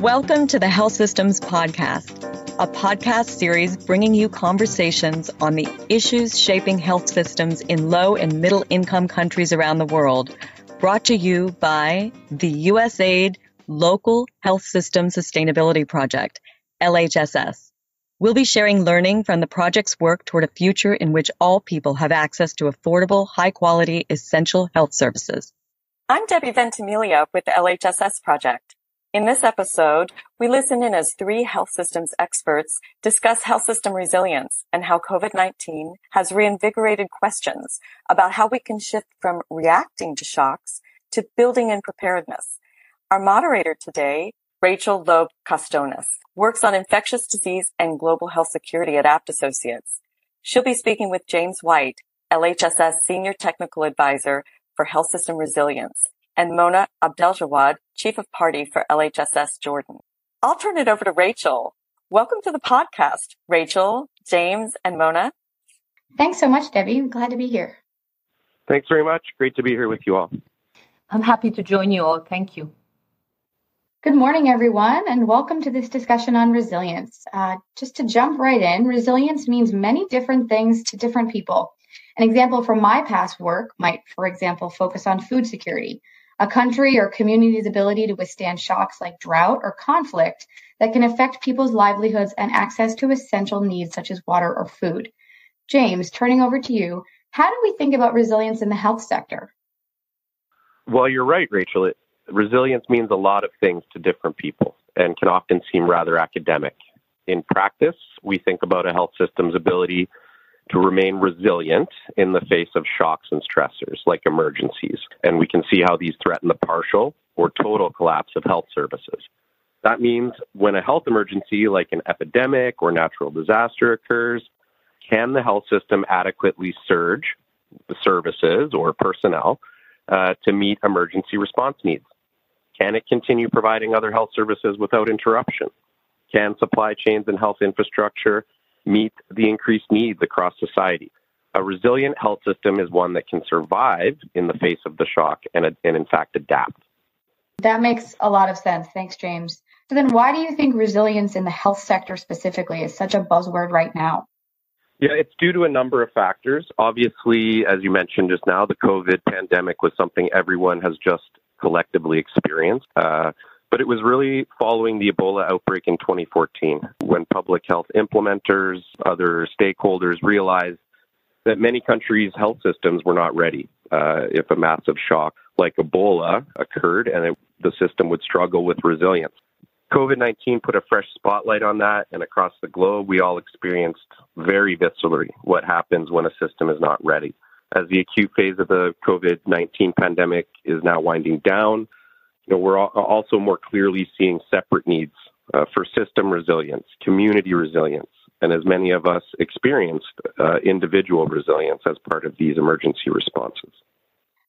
Welcome to the Health Systems Podcast, a podcast series bringing you conversations on the issues shaping health systems in low and middle income countries around the world, brought to you by the USAID Local Health System Sustainability Project, LHSS. We'll be sharing learning from the project's work toward a future in which all people have access to affordable, high quality, essential health services. I'm Debbie Ventimiglia with the LHSS Project. In this episode, we listen in as three health systems experts discuss health system resilience and how COVID-19 has reinvigorated questions about how we can shift from reacting to shocks to building in preparedness. Our moderator today, Rachel Loeb Costonis, works on infectious disease and global health security at Abt Associates. She'll be speaking with James White, LHSS Senior Technical Advisor for Health System Resilience, and Mona Abdeljawad, Chief of Party for LHSS Jordan. I'll turn it over to Rachel. Welcome to the podcast, Rachel, James, and Mona. Thanks so much, Debbie. Glad to be here. Thanks very much. Great to be here with you all. I'm happy to join you all. Thank you. Good morning, everyone, and welcome to this discussion on resilience. Uh, just to jump right in, resilience means many different things to different people. An example from my past work might, for example, focus on food security, a country or community's ability to withstand shocks like drought or conflict that can affect people's livelihoods and access to essential needs such as water or food. James, turning over to you, how do we think about resilience in the health sector? Well, you're right, Rachel. It, resilience means a lot of things to different people and can often seem rather academic. In practice, we think about a health system's ability to remain resilient in the face of shocks and stressors like emergencies. And we can see how these threaten the partial or total collapse of health services. That means when a health emergency like an epidemic or natural disaster occurs, can the health system adequately surge the services or personnel uh, to meet emergency response needs? Can it continue providing other health services without interruption? Can supply chains and health infrastructure meet the increased needs across society. A resilient health system is one that can survive in the face of the shock and, and in fact, adapt. That makes a lot of sense. Thanks, James. So, then why do you think resilience in the health sector specifically is such a buzzword right now? Yeah, it's due to a number of factors. Obviously, as you mentioned just now, the COVID pandemic was something everyone has just collectively experienced. Uh, but it was really following the Ebola outbreak in 2014 when public health implementers, other stakeholders realized that many countries' health systems were not ready uh, if a massive shock like Ebola occurred and it, the system would struggle with resilience. COVID 19 put a fresh spotlight on that, and across the globe, we all experienced very viscerally what happens when a system is not ready. As the acute phase of the COVID 19 pandemic is now winding down, you know, we're also more clearly seeing separate needs uh, for system resilience, community resilience, and as many of us experienced, uh, individual resilience as part of these emergency responses.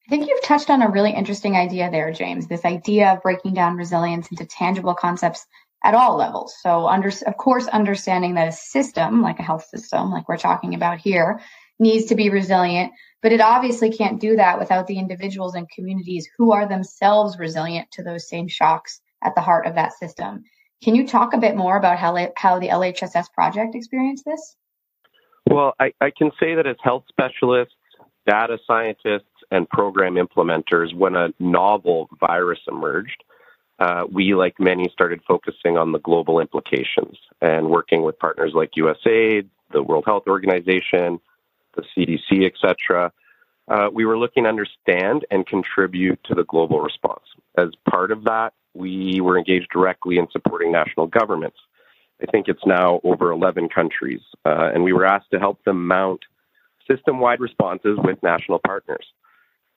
I think you've touched on a really interesting idea there, James. This idea of breaking down resilience into tangible concepts at all levels. So, under, of course, understanding that a system, like a health system, like we're talking about here, needs to be resilient, but it obviously can't do that without the individuals and communities who are themselves resilient to those same shocks at the heart of that system. Can you talk a bit more about how, how the LHSS project experienced this? Well, I, I can say that as health specialists, data scientists, and program implementers, when a novel virus emerged, uh, we, like many, started focusing on the global implications and working with partners like USAID, the World Health Organization, the CDC, etc. Uh, we were looking to understand and contribute to the global response. As part of that, we were engaged directly in supporting national governments. I think it's now over 11 countries, uh, and we were asked to help them mount system wide responses with national partners.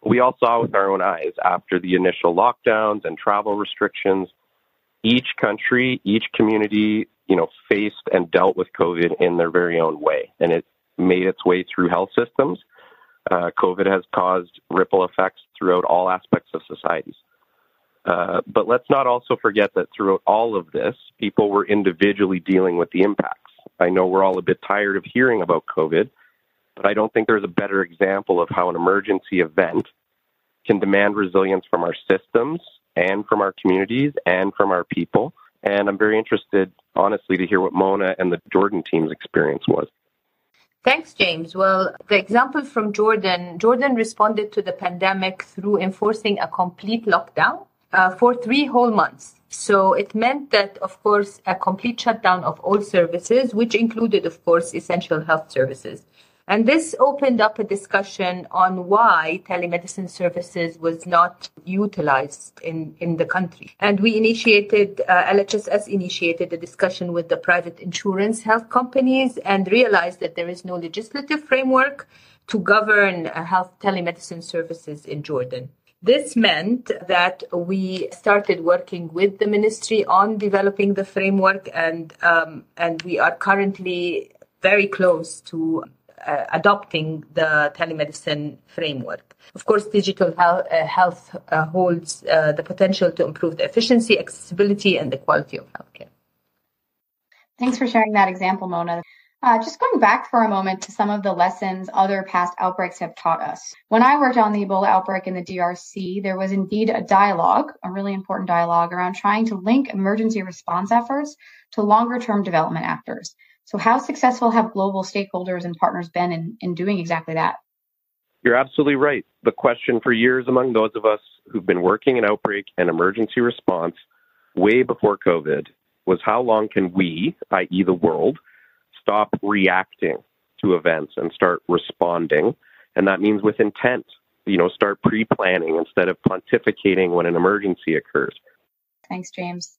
We all saw with our own eyes after the initial lockdowns and travel restrictions, each country, each community, you know, faced and dealt with COVID in their very own way. And it made its way through health systems. Uh, COVID has caused ripple effects throughout all aspects of societies. Uh, but let's not also forget that throughout all of this, people were individually dealing with the impacts. I know we're all a bit tired of hearing about COVID, but I don't think there's a better example of how an emergency event can demand resilience from our systems and from our communities and from our people. And I'm very interested, honestly, to hear what Mona and the Jordan team's experience was. Thanks, James. Well, the example from Jordan Jordan responded to the pandemic through enforcing a complete lockdown uh, for three whole months. So it meant that, of course, a complete shutdown of all services, which included, of course, essential health services. And this opened up a discussion on why telemedicine services was not utilized in, in the country. And we initiated, uh, LHSS initiated a discussion with the private insurance health companies and realized that there is no legislative framework to govern uh, health telemedicine services in Jordan. This meant that we started working with the ministry on developing the framework, and um, and we are currently very close to uh, adopting the telemedicine framework. Of course, digital health, uh, health uh, holds uh, the potential to improve the efficiency, accessibility, and the quality of healthcare. Thanks for sharing that example, Mona. Uh, just going back for a moment to some of the lessons other past outbreaks have taught us. When I worked on the Ebola outbreak in the DRC, there was indeed a dialogue, a really important dialogue around trying to link emergency response efforts to longer term development actors. So, how successful have global stakeholders and partners been in, in doing exactly that? You're absolutely right. The question for years among those of us who've been working in outbreak and emergency response way before COVID was how long can we, i.e., the world, stop reacting to events and start responding? And that means with intent, you know, start pre planning instead of pontificating when an emergency occurs. Thanks, James.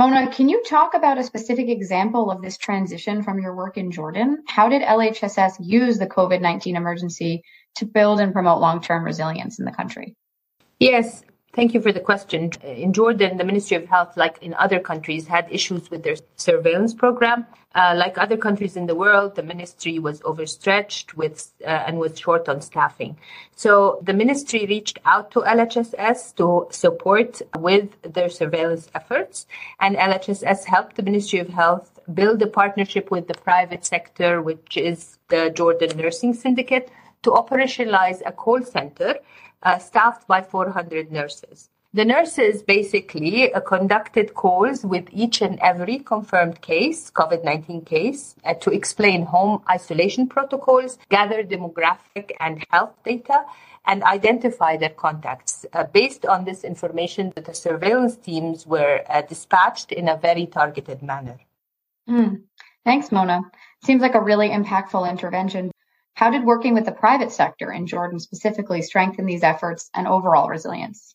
Mona, can you talk about a specific example of this transition from your work in Jordan? How did LHSS use the COVID 19 emergency to build and promote long term resilience in the country? Yes, Thank you for the question. In Jordan, the Ministry of Health, like in other countries, had issues with their surveillance program. Uh, like other countries in the world, the ministry was overstretched with uh, and was short on staffing. So the ministry reached out to LHSS to support with their surveillance efforts, and LHSS helped the Ministry of Health build a partnership with the private sector, which is the Jordan Nursing Syndicate, to operationalize a call center uh, staffed by 400 nurses. The nurses basically uh, conducted calls with each and every confirmed case, COVID 19 case, uh, to explain home isolation protocols, gather demographic and health data, and identify their contacts. Uh, based on this information, the surveillance teams were uh, dispatched in a very targeted manner. Mm. Thanks, Mona. Seems like a really impactful intervention. How did working with the private sector in Jordan specifically strengthen these efforts and overall resilience?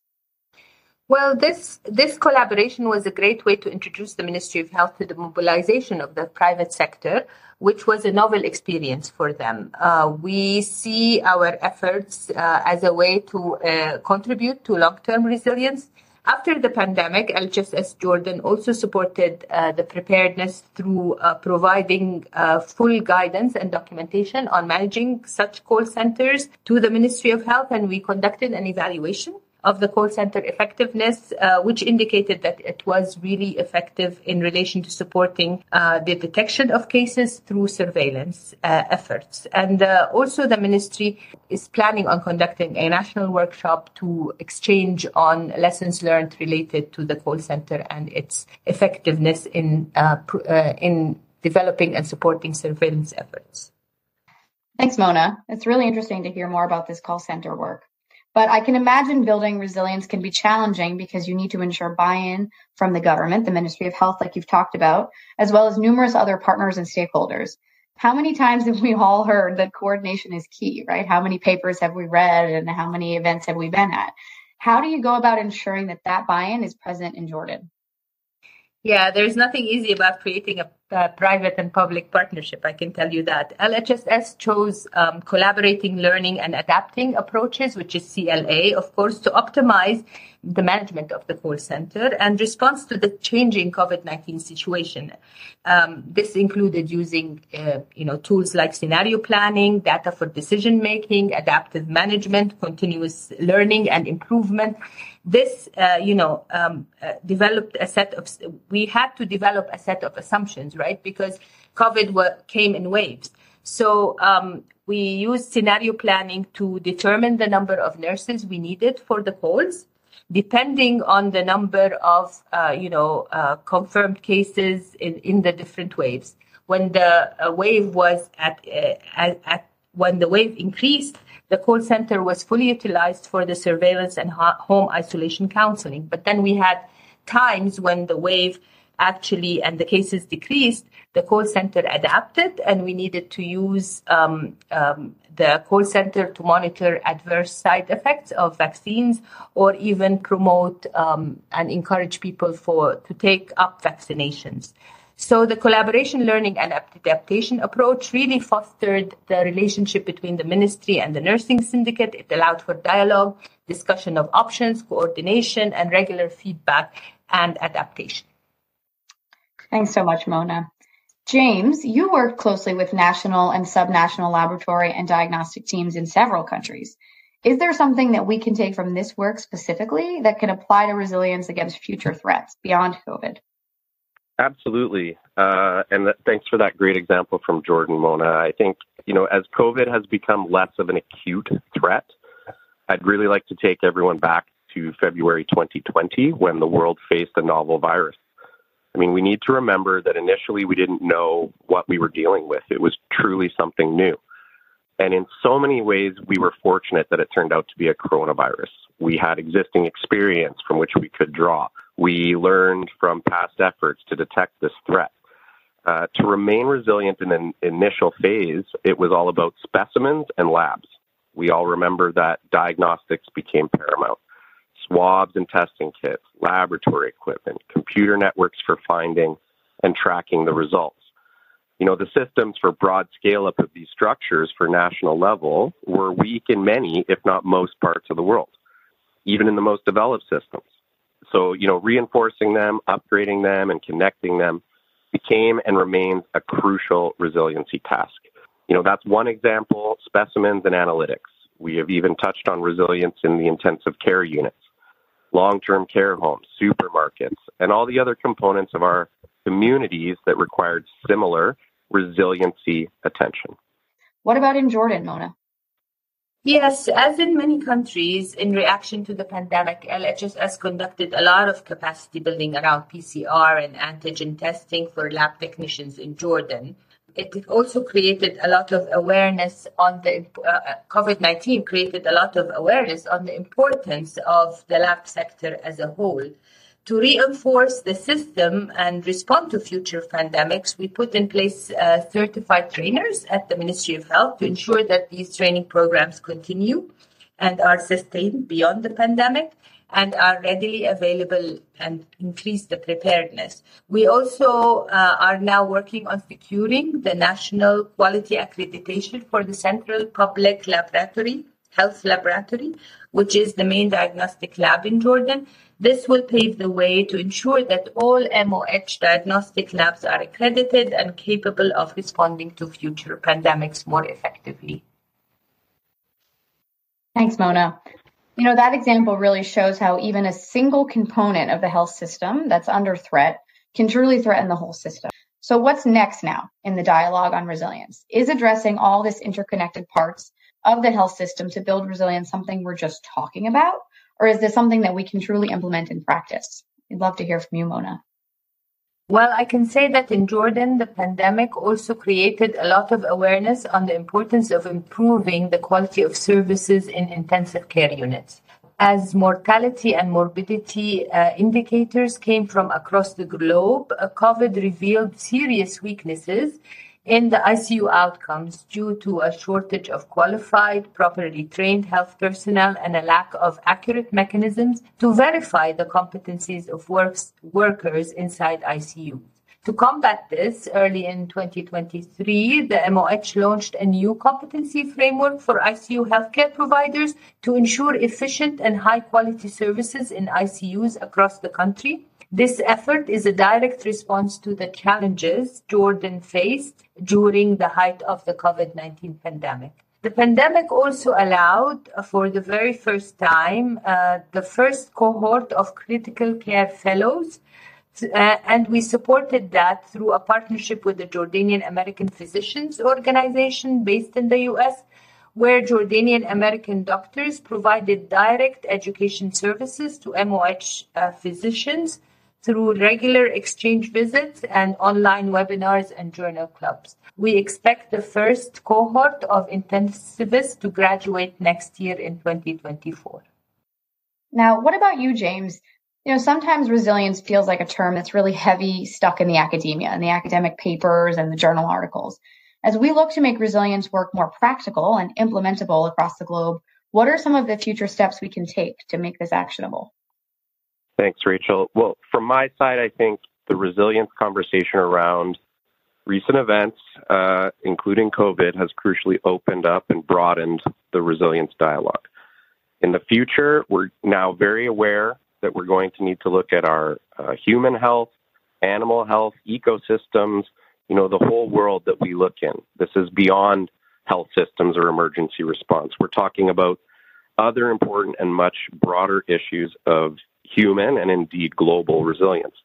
Well, this this collaboration was a great way to introduce the Ministry of Health to the mobilization of the private sector, which was a novel experience for them. Uh, we see our efforts uh, as a way to uh, contribute to long-term resilience after the pandemic, LHSS Jordan also supported uh, the preparedness through uh, providing uh, full guidance and documentation on managing such call centers to the Ministry of Health, and we conducted an evaluation of the call center effectiveness, uh, which indicated that it was really effective in relation to supporting uh, the detection of cases through surveillance uh, efforts. And uh, also, the ministry is planning on conducting a national workshop to exchange on lessons learned related to the call center and its effectiveness in uh, pr- uh, in developing and supporting surveillance efforts. Thanks, Mona. It's really interesting to hear more about this call center work. But I can imagine building resilience can be challenging because you need to ensure buy-in from the government, the Ministry of Health, like you've talked about, as well as numerous other partners and stakeholders. How many times have we all heard that coordination is key, right? How many papers have we read and how many events have we been at? How do you go about ensuring that that buy-in is present in Jordan? Yeah, there's nothing easy about creating a, a, private and public partnership. I can tell you that. LHSS chose um, collaborating, learning, and adapting approaches, which is CLA, of course, to optimize the management of the call center and response to the changing COVID-19 situation. Um, this included using, uh, you know, tools like scenario planning, data for decision making, adaptive management, continuous learning and improvement. This, uh, you know, um, uh, developed a set of. We had to develop a set of assumptions, right? Because COVID came in waves. So um, we used scenario planning to determine the number of nurses we needed for the calls, depending on the number of, uh, you know, uh, confirmed cases in, in the different waves. When the uh, wave was at, uh, at, at when the wave increased, the call center was fully utilized for the surveillance and home isolation counseling. But then we had times when the wave actually and the cases decreased, the call center adapted and we needed to use um, um, the call center to monitor adverse side effects of vaccines or even promote um, and encourage people for to take up vaccinations. So the collaboration learning and adaptation approach really fostered the relationship between the ministry and the nursing syndicate. It allowed for dialogue, discussion of options, coordination, and regular feedback and adaptation. Thanks so much, Mona. James, you worked closely with national and subnational laboratory and diagnostic teams in several countries. Is there something that we can take from this work specifically that can apply to resilience against future threats beyond COVID? Absolutely. Uh, and th- thanks for that great example from Jordan, Mona. I think, you know, as COVID has become less of an acute threat, I'd really like to take everyone back to February 2020 when the world faced a novel virus. I mean, we need to remember that initially we didn't know what we were dealing with. It was truly something new. And in so many ways, we were fortunate that it turned out to be a coronavirus. We had existing experience from which we could draw. We learned from past efforts to detect this threat. Uh, to remain resilient in an initial phase, it was all about specimens and labs. We all remember that diagnostics became paramount. Swabs and testing kits, laboratory equipment, computer networks for finding and tracking the results. You know, the systems for broad scale up of these structures for national level were weak in many, if not most parts of the world, even in the most developed systems. So, you know, reinforcing them, upgrading them, and connecting them became and remains a crucial resiliency task. You know, that's one example, specimens and analytics. We have even touched on resilience in the intensive care units, long term care homes, supermarkets, and all the other components of our communities that required similar resiliency attention. What about in Jordan, Mona? Yes, as in many countries, in reaction to the pandemic, LHSS conducted a lot of capacity building around PCR and antigen testing for lab technicians in Jordan. It also created a lot of awareness on the uh, COVID 19 created a lot of awareness on the importance of the lab sector as a whole. To reinforce the system and respond to future pandemics, we put in place uh, certified trainers at the Ministry of Health to ensure that these training programs continue and are sustained beyond the pandemic and are readily available and increase the preparedness. We also uh, are now working on securing the national quality accreditation for the Central Public Laboratory, Health Laboratory, which is the main diagnostic lab in Jordan, this will pave the way to ensure that all MOH diagnostic labs are accredited and capable of responding to future pandemics more effectively. Thanks, Mona. You know, that example really shows how even a single component of the health system that's under threat can truly threaten the whole system. So, what's next now in the dialogue on resilience? Is addressing all this interconnected parts of the health system to build resilience something we're just talking about? Or is this something that we can truly implement in practice? I'd love to hear from you, Mona. Well, I can say that in Jordan, the pandemic also created a lot of awareness on the importance of improving the quality of services in intensive care units. As mortality and morbidity uh, indicators came from across the globe, uh, COVID revealed serious weaknesses in the ICU outcomes due to a shortage of qualified, properly trained health personnel and a lack of accurate mechanisms to verify the competencies of works, workers inside ICUs. To combat this, early in 2023, the MOH launched a new competency framework for ICU healthcare providers to ensure efficient and high quality services in ICUs across the country. This effort is a direct response to the challenges Jordan faced during the height of the COVID 19 pandemic. The pandemic also allowed, uh, for the very first time, uh, the first cohort of critical care fellows Uh, and we supported that through a partnership with the Jordanian American Physicians Organization based in the US, where Jordanian American doctors provided direct education services to MOH uh, physicians through regular exchange visits and online webinars and journal clubs. We expect the first cohort of intensivists to graduate next year in 2024. Now, what about you, James? You know, sometimes resilience feels like a term that's really heavy stuck in the academia and the academic papers and the journal articles. As we look to make resilience work more practical and implementable across the globe, what are some of the future steps we can take to make this actionable? Thanks, Rachel. Well, from my side, I think the resilience conversation around recent events, uh, including COVID, has crucially opened up and broadened the resilience dialogue. In the future, we're now very aware that we're going to need to look at our uh, human health, animal health, ecosystems, you know, the whole world that we look in. This is beyond health systems or emergency response. We're talking about other important and much broader issues of human and indeed global resilience.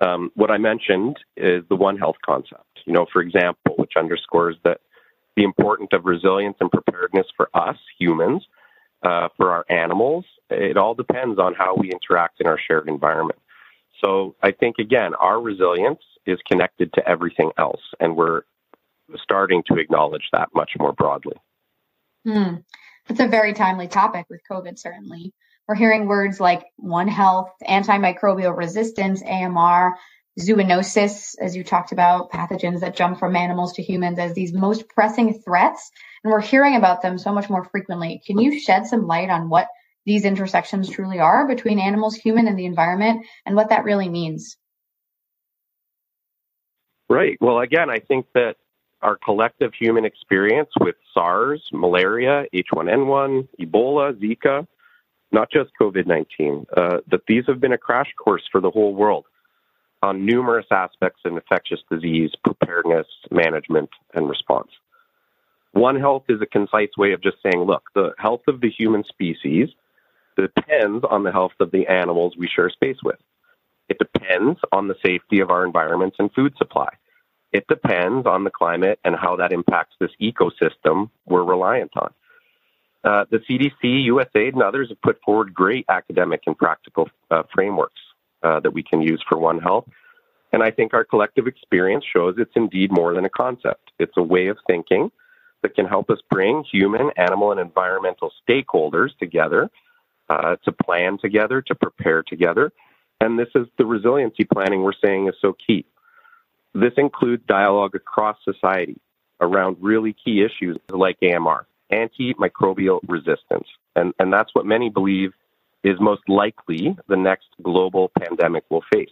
Um, what I mentioned is the One Health concept, you know, for example, which underscores that the importance of resilience and preparedness for us humans, uh, for our animals, it all depends on how we interact in our shared environment. So I think, again, our resilience is connected to everything else, and we're starting to acknowledge that much more broadly. Hmm. That's a very timely topic with COVID, certainly. We're hearing words like One Health, antimicrobial resistance, AMR, zoonosis, as you talked about, pathogens that jump from animals to humans as these most pressing threats. And we're hearing about them so much more frequently. Can you shed some light on what these intersections truly are between animals, human, and the environment, and what that really means? Right. Well, again, I think that our collective human experience with SARS, malaria, H1N1, Ebola, Zika, not just COVID 19, uh, that these have been a crash course for the whole world on numerous aspects of infectious disease preparedness, management, and response. One Health is a concise way of just saying, look, the health of the human species depends on the health of the animals we share space with. It depends on the safety of our environments and food supply. It depends on the climate and how that impacts this ecosystem we're reliant on. Uh, the CDC, USAID, and others have put forward great academic and practical uh, frameworks uh, that we can use for One Health. And I think our collective experience shows it's indeed more than a concept. It's a way of thinking that can help us bring human, animal, and environmental stakeholders together uh, to plan together, to prepare together. And this is the resiliency planning we're saying is so key. This includes dialogue across society around really key issues like AMR antimicrobial resistance. And, and that's what many believe is most likely the next global pandemic we'll face.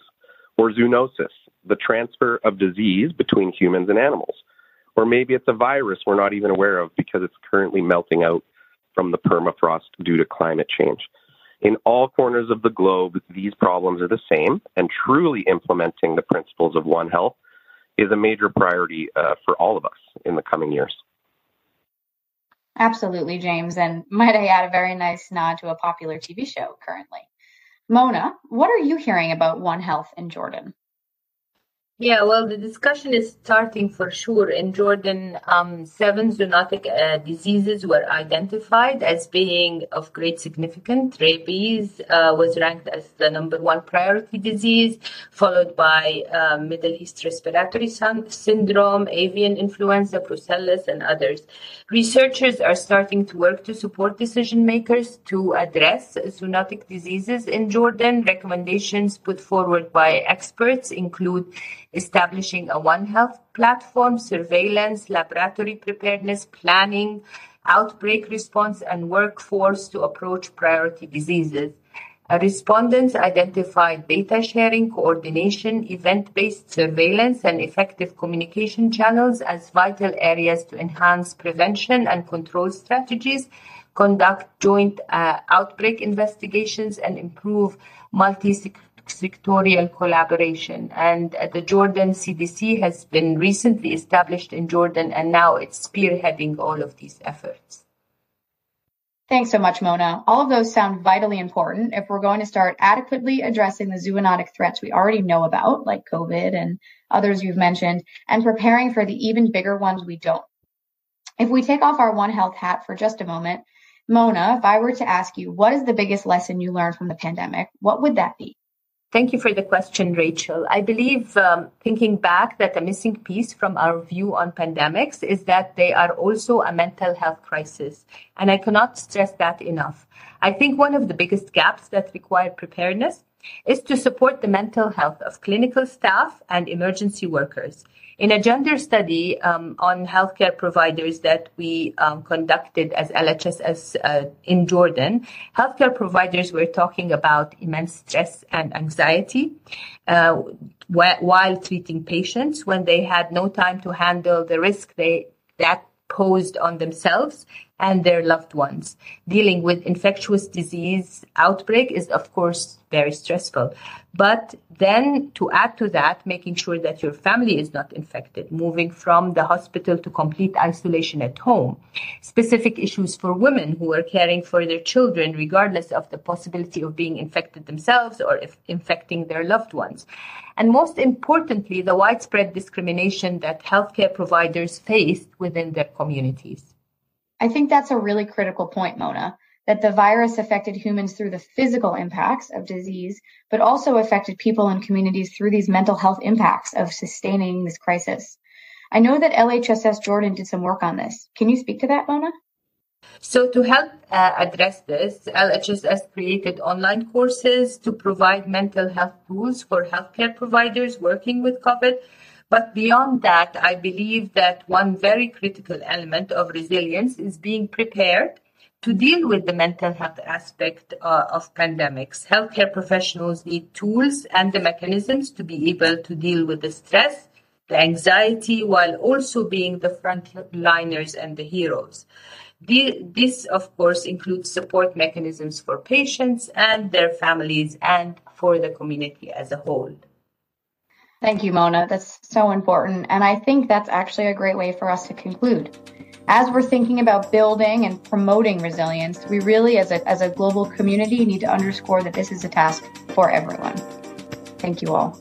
Or zoonosis, the transfer of disease between humans and animals. Or maybe it's a virus we're not even aware of because it's currently melting out from the permafrost due to climate change. In all corners of the globe, these problems are the same, and truly implementing the principles of One Health is a major priority uh, for all of us in the coming years. Absolutely, James. And might I add a very nice nod to a popular TV show currently. Mona, what are you hearing about One Health in Jordan? Yeah, well, the discussion is starting for sure. In Jordan, um, seven zoonotic uh, diseases were identified as being of great significance. Rabies uh, was ranked as the number one priority disease, followed by uh, Middle East respiratory syndrome, avian influenza, brucellosis, and others. Researchers are starting to work to support decision makers to address zoonotic diseases in Jordan. Recommendations put forward by experts include establishing a One Health platform, surveillance, laboratory preparedness, planning, outbreak response, and workforce to approach priority diseases. Respondents identified data sharing, coordination, event-based surveillance, and effective communication channels as vital areas to enhance prevention and control strategies, conduct joint uh, outbreak investigations, and improve multi sectorial collaboration. And uh, the Jordan CDC has been recently established in Jordan, and now it's spearheading all of these efforts. Thanks so much, Mona. All of those sound vitally important if we're going to start adequately addressing the zoonotic threats we already know about, like COVID and others you've mentioned, and preparing for the even bigger ones we don't. If we take off our One Health hat for just a moment, Mona, if I were to ask you, what is the biggest lesson you learned from the pandemic? What would that be? Thank you for the question, Rachel. I believe, um, thinking back, that a missing piece from our view on pandemics is that they are also a mental health crisis. And I cannot stress that enough. I think one of the biggest gaps that require preparedness is to support the mental health of clinical staff and emergency workers. In a gender study um, on healthcare providers that we um, conducted as LHSS uh, in Jordan, healthcare providers were talking about immense stress and anxiety uh, wh- while treating patients when they had no time to handle the risk they that posed on themselves and their loved ones. Dealing with infectious disease outbreak is, of course, very stressful. But then to add to that, making sure that your family is not infected, moving from the hospital to complete isolation at home, specific issues for women who are caring for their children, regardless of the possibility of being infected themselves or if infecting their loved ones. And most importantly, the widespread discrimination that healthcare providers face within their communities. I think that's a really critical point, Mona, that the virus affected humans through the physical impacts of disease, but also affected people and communities through these mental health impacts of sustaining this crisis. I know that LHSS Jordan did some work on this. Can you speak to that, Mona? So, to help uh, address this, LHSS created online courses to provide mental health tools for healthcare providers working with COVID but beyond that, I believe that one very critical element of resilience is being prepared to deal with the mental health aspect uh, of pandemics. Healthcare professionals need tools and the mechanisms to be able to deal with the stress, the anxiety, while also being the frontliners and the heroes. This, of course, includes support mechanisms for patients and their families and for the community as a whole. Thank you, Mona. That's so important. And I think that's actually a great way for us to conclude. As we're thinking about building and promoting resilience, we really, as a, as a global community, need to underscore that this is a task for everyone. Thank you all.